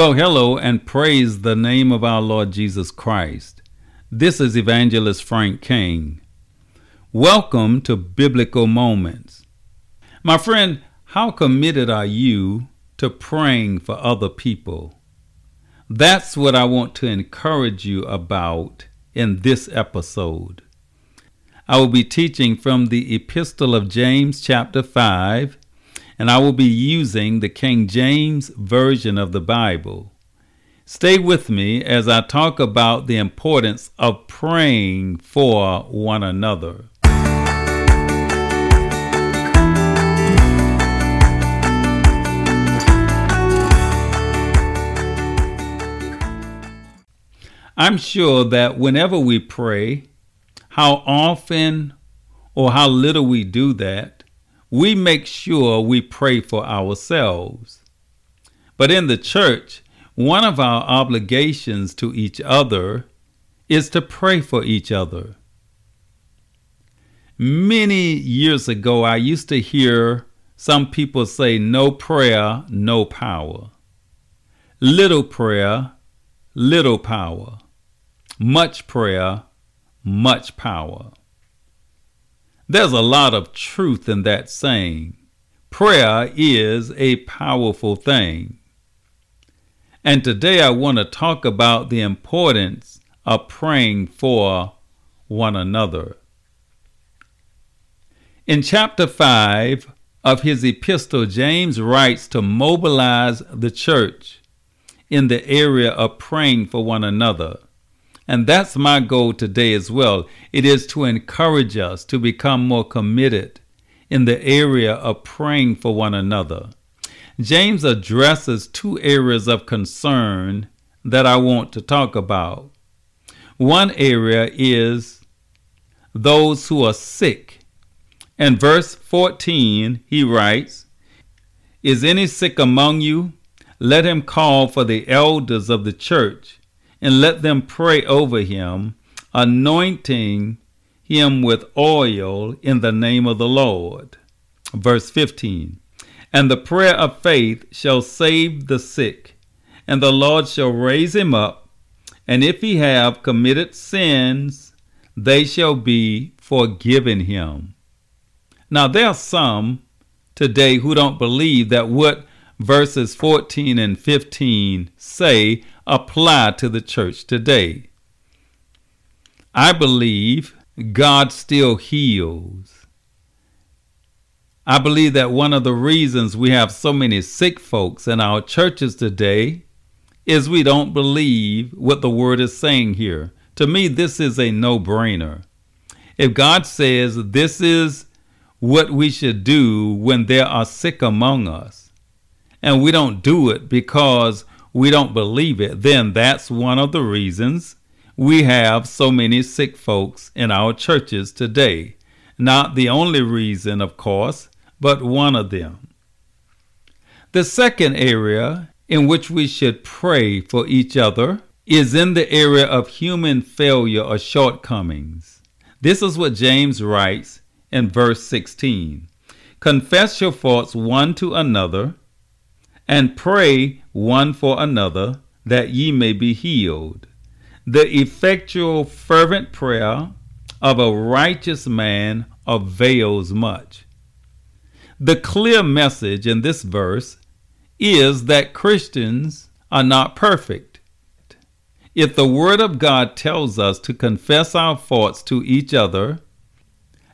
Well, hello and praise the name of our Lord Jesus Christ. This is Evangelist Frank King. Welcome to Biblical Moments. My friend, how committed are you to praying for other people? That's what I want to encourage you about in this episode. I will be teaching from the Epistle of James, chapter 5, and I will be using the King James Version of the Bible. Stay with me as I talk about the importance of praying for one another. I'm sure that whenever we pray, how often or how little we do that, we make sure we pray for ourselves. But in the church, one of our obligations to each other is to pray for each other. Many years ago, I used to hear some people say, No prayer, no power. Little prayer, little power. Much prayer, much power. There's a lot of truth in that saying. Prayer is a powerful thing. And today I want to talk about the importance of praying for one another. In chapter 5 of his epistle, James writes to mobilize the church in the area of praying for one another. And that's my goal today as well. It is to encourage us to become more committed in the area of praying for one another. James addresses two areas of concern that I want to talk about. One area is those who are sick. In verse 14, he writes, Is any sick among you? Let him call for the elders of the church and let them pray over him, anointing him with oil in the name of the Lord. Verse 15 And the prayer of faith shall save the sick, and the Lord shall raise him up, and if he have committed sins, they shall be forgiven him. Now, there are some today who don't believe that what verses 14 and 15 say apply to the church today. I believe God still heals. I believe that one of the reasons we have so many sick folks in our churches today is we don't believe what the word is saying here. To me, this is a no brainer. If God says this is what we should do when there are sick among us, and we don't do it because we don't believe it, then that's one of the reasons we have so many sick folks in our churches today. Not the only reason, of course, but one of them. The second area in which we should pray for each other is in the area of human failure or shortcomings. This is what James writes in verse 16 Confess your faults one to another and pray one for another that ye may be healed. The effectual, fervent prayer of a righteous man avails much. The clear message in this verse is that Christians are not perfect. If the Word of God tells us to confess our faults to each other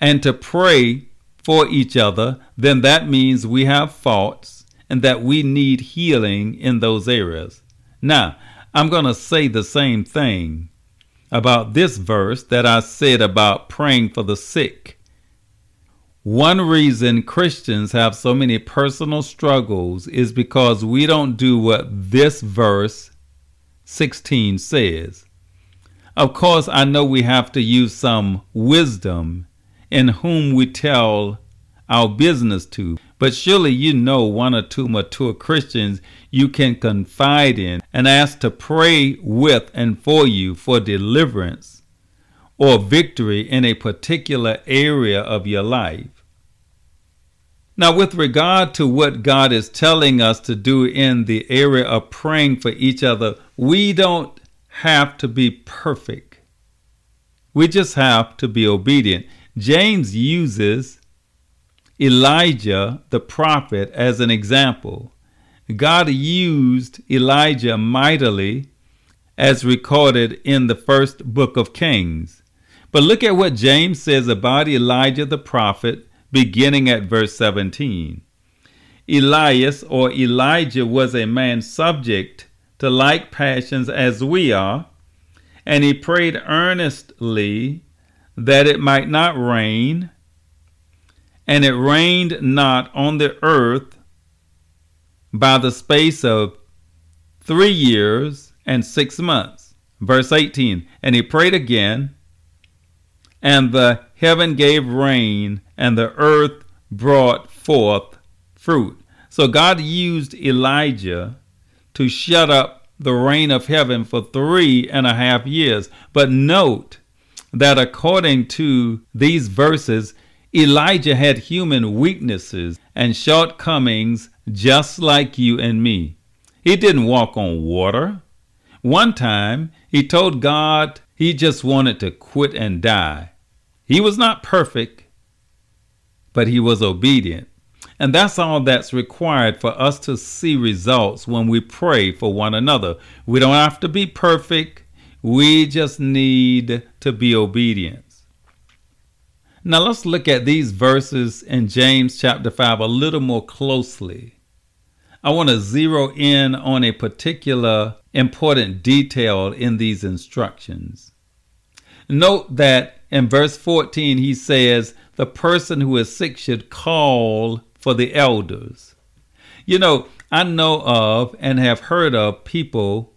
and to pray for each other, then that means we have faults and that we need healing in those areas. Now, I'm going to say the same thing about this verse that I said about praying for the sick. One reason Christians have so many personal struggles is because we don't do what this verse 16 says. Of course, I know we have to use some wisdom in whom we tell our business to. But surely you know one or two mature Christians you can confide in and ask to pray with and for you for deliverance or victory in a particular area of your life. Now, with regard to what God is telling us to do in the area of praying for each other, we don't have to be perfect. We just have to be obedient. James uses Elijah the prophet as an example. God used Elijah mightily as recorded in the first book of Kings. But look at what James says about Elijah the prophet beginning at verse 17. Elias or Elijah was a man subject to like passions as we are, and he prayed earnestly that it might not rain, and it rained not on the earth by the space of three years and six months. Verse 18 And he prayed again, and the heaven gave rain, and the earth brought forth fruit. So God used Elijah to shut up the rain of heaven for three and a half years. But note that according to these verses, Elijah had human weaknesses and shortcomings just like you and me. He didn't walk on water. One time, he told God he just wanted to quit and die. He was not perfect, but he was obedient. And that's all that's required for us to see results when we pray for one another. We don't have to be perfect. We just need to be obedient. Now let's look at these verses in James chapter 5 a little more closely. I want to zero in on a particular important detail in these instructions. Note that in verse 14 he says, The person who is sick should call for the elders. You know, I know of and have heard of people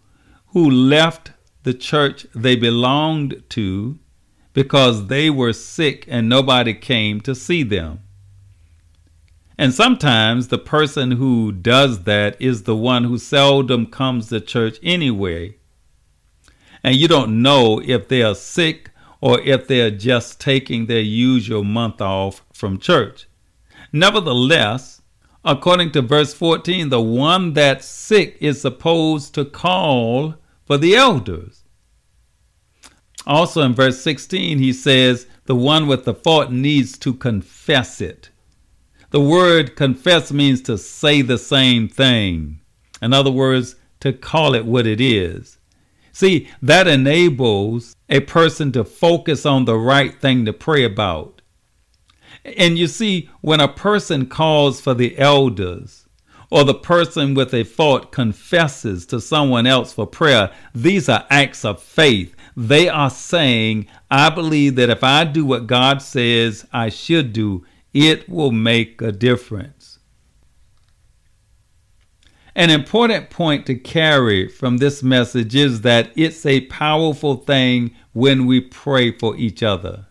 who left the church they belonged to because they were sick and nobody came to see them. And sometimes the person who does that is the one who seldom comes to church anyway. And you don't know if they are sick or if they're just taking their usual month off from church. Nevertheless, according to verse 14, the one that's sick is supposed to call for the elders. Also in verse 16, he says, the one with the fault needs to confess it. The word confess means to say the same thing. In other words, to call it what it is. See, that enables a person to focus on the right thing to pray about. And you see, when a person calls for the elders, or the person with a fault confesses to someone else for prayer, these are acts of faith. They are saying, I believe that if I do what God says I should do, it will make a difference. An important point to carry from this message is that it's a powerful thing when we pray for each other.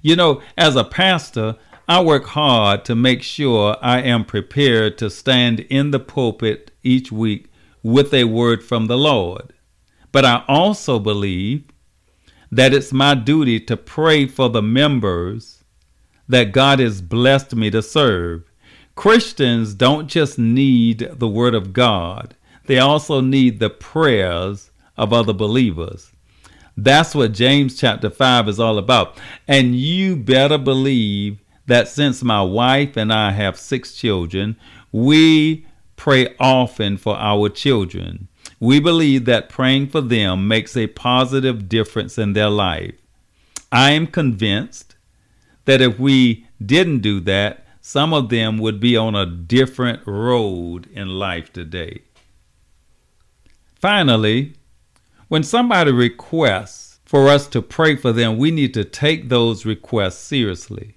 You know, as a pastor, I work hard to make sure I am prepared to stand in the pulpit each week with a word from the Lord. But I also believe that it's my duty to pray for the members that God has blessed me to serve. Christians don't just need the Word of God, they also need the prayers of other believers. That's what James chapter 5 is all about. And you better believe that since my wife and I have six children, we pray often for our children. We believe that praying for them makes a positive difference in their life. I am convinced that if we didn't do that, some of them would be on a different road in life today. Finally, when somebody requests for us to pray for them, we need to take those requests seriously.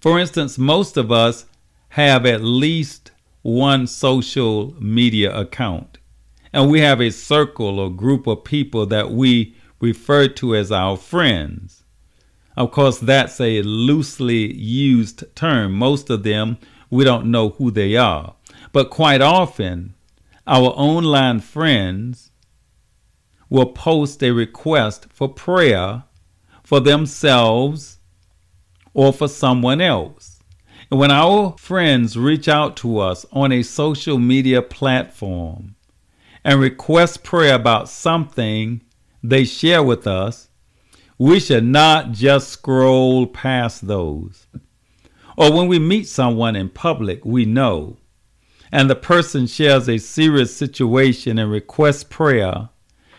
For instance, most of us have at least one social media account, and we have a circle or group of people that we refer to as our friends. Of course, that's a loosely used term. Most of them, we don't know who they are. But quite often, our online friends will post a request for prayer for themselves or for someone else. And when our friends reach out to us on a social media platform and request prayer about something they share with us, we should not just scroll past those. Or when we meet someone in public we know, and the person shares a serious situation and requests prayer,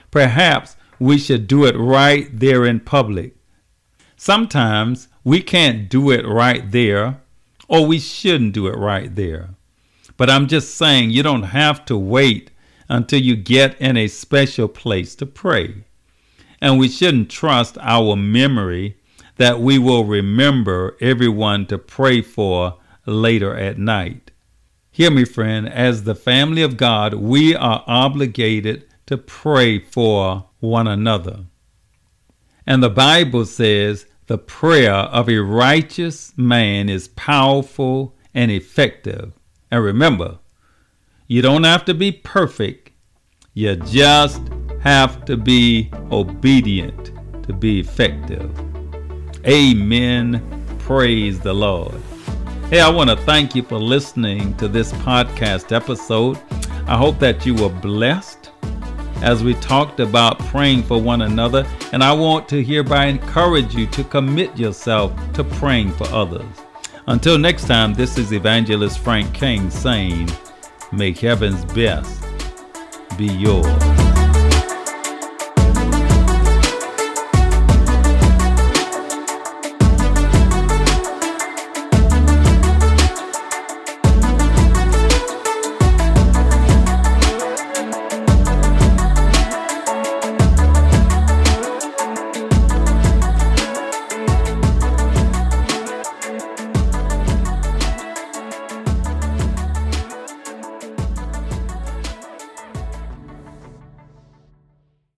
perhaps we should do it right there in public. Sometimes we can't do it right there, or we shouldn't do it right there. But I'm just saying you don't have to wait until you get in a special place to pray and we shouldn't trust our memory that we will remember everyone to pray for later at night. Hear me, friend, as the family of God, we are obligated to pray for one another. And the Bible says the prayer of a righteous man is powerful and effective. And remember, you don't have to be perfect, you just have to be obedient to be effective. Amen. Praise the Lord. Hey, I want to thank you for listening to this podcast episode. I hope that you were blessed as we talked about praying for one another, and I want to hereby encourage you to commit yourself to praying for others. Until next time, this is Evangelist Frank King saying, May heaven's best be yours.